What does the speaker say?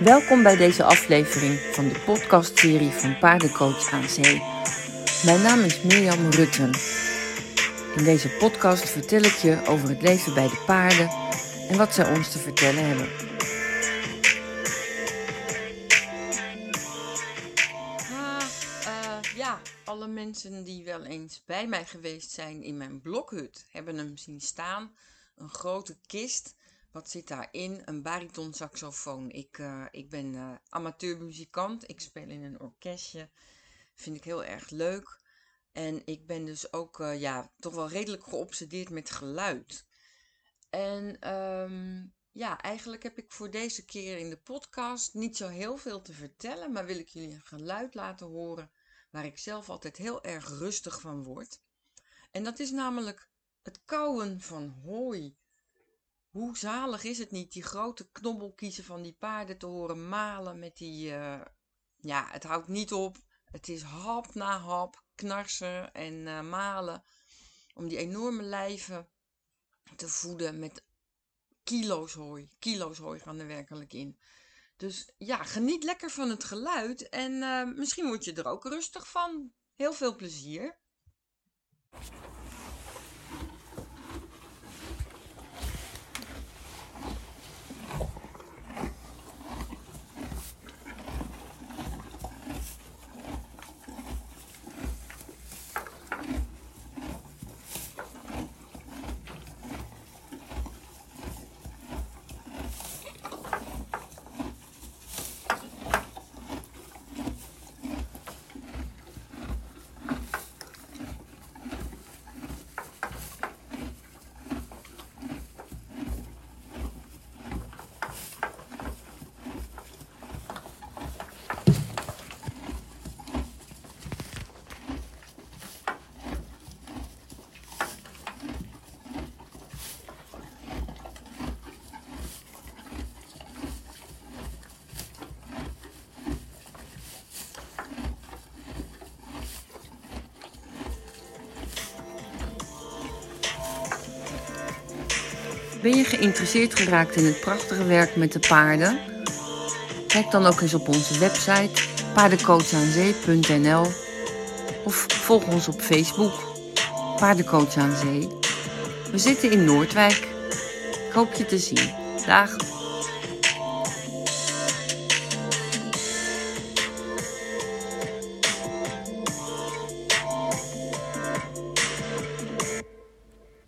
Welkom bij deze aflevering van de podcastserie van Paardencoach aan Zee. Mijn naam is Mirjam Rutten. In deze podcast vertel ik je over het leven bij de paarden en wat zij ons te vertellen hebben. Ah, uh, ja, alle mensen die wel eens bij mij geweest zijn in mijn blokhut hebben hem zien staan. Een grote kist wat zit daarin? Een baritonsaxofoon. Ik, uh, ik ben uh, amateurmuzikant. Ik speel in een orkestje. Vind ik heel erg leuk. En ik ben dus ook uh, ja, toch wel redelijk geobsedeerd met geluid. En um, ja, eigenlijk heb ik voor deze keer in de podcast niet zo heel veel te vertellen. Maar wil ik jullie een geluid laten horen waar ik zelf altijd heel erg rustig van word. En dat is namelijk het kauwen van hooi. Hoe zalig is het niet, die grote knobbelkiezen van die paarden te horen malen met die... Uh, ja, het houdt niet op. Het is hap na hap, knarsen en uh, malen. Om die enorme lijven te voeden met kilo's hooi. Kilo's hooi gaan er werkelijk in. Dus ja, geniet lekker van het geluid. En uh, misschien word je er ook rustig van. Heel veel plezier. Ben je geïnteresseerd geraakt in het prachtige werk met de paarden? Kijk dan ook eens op onze website paardencoachaanzee.nl of volg ons op Facebook Paardencoach aan Zee. We zitten in Noordwijk. Ik hoop je te zien. Dag!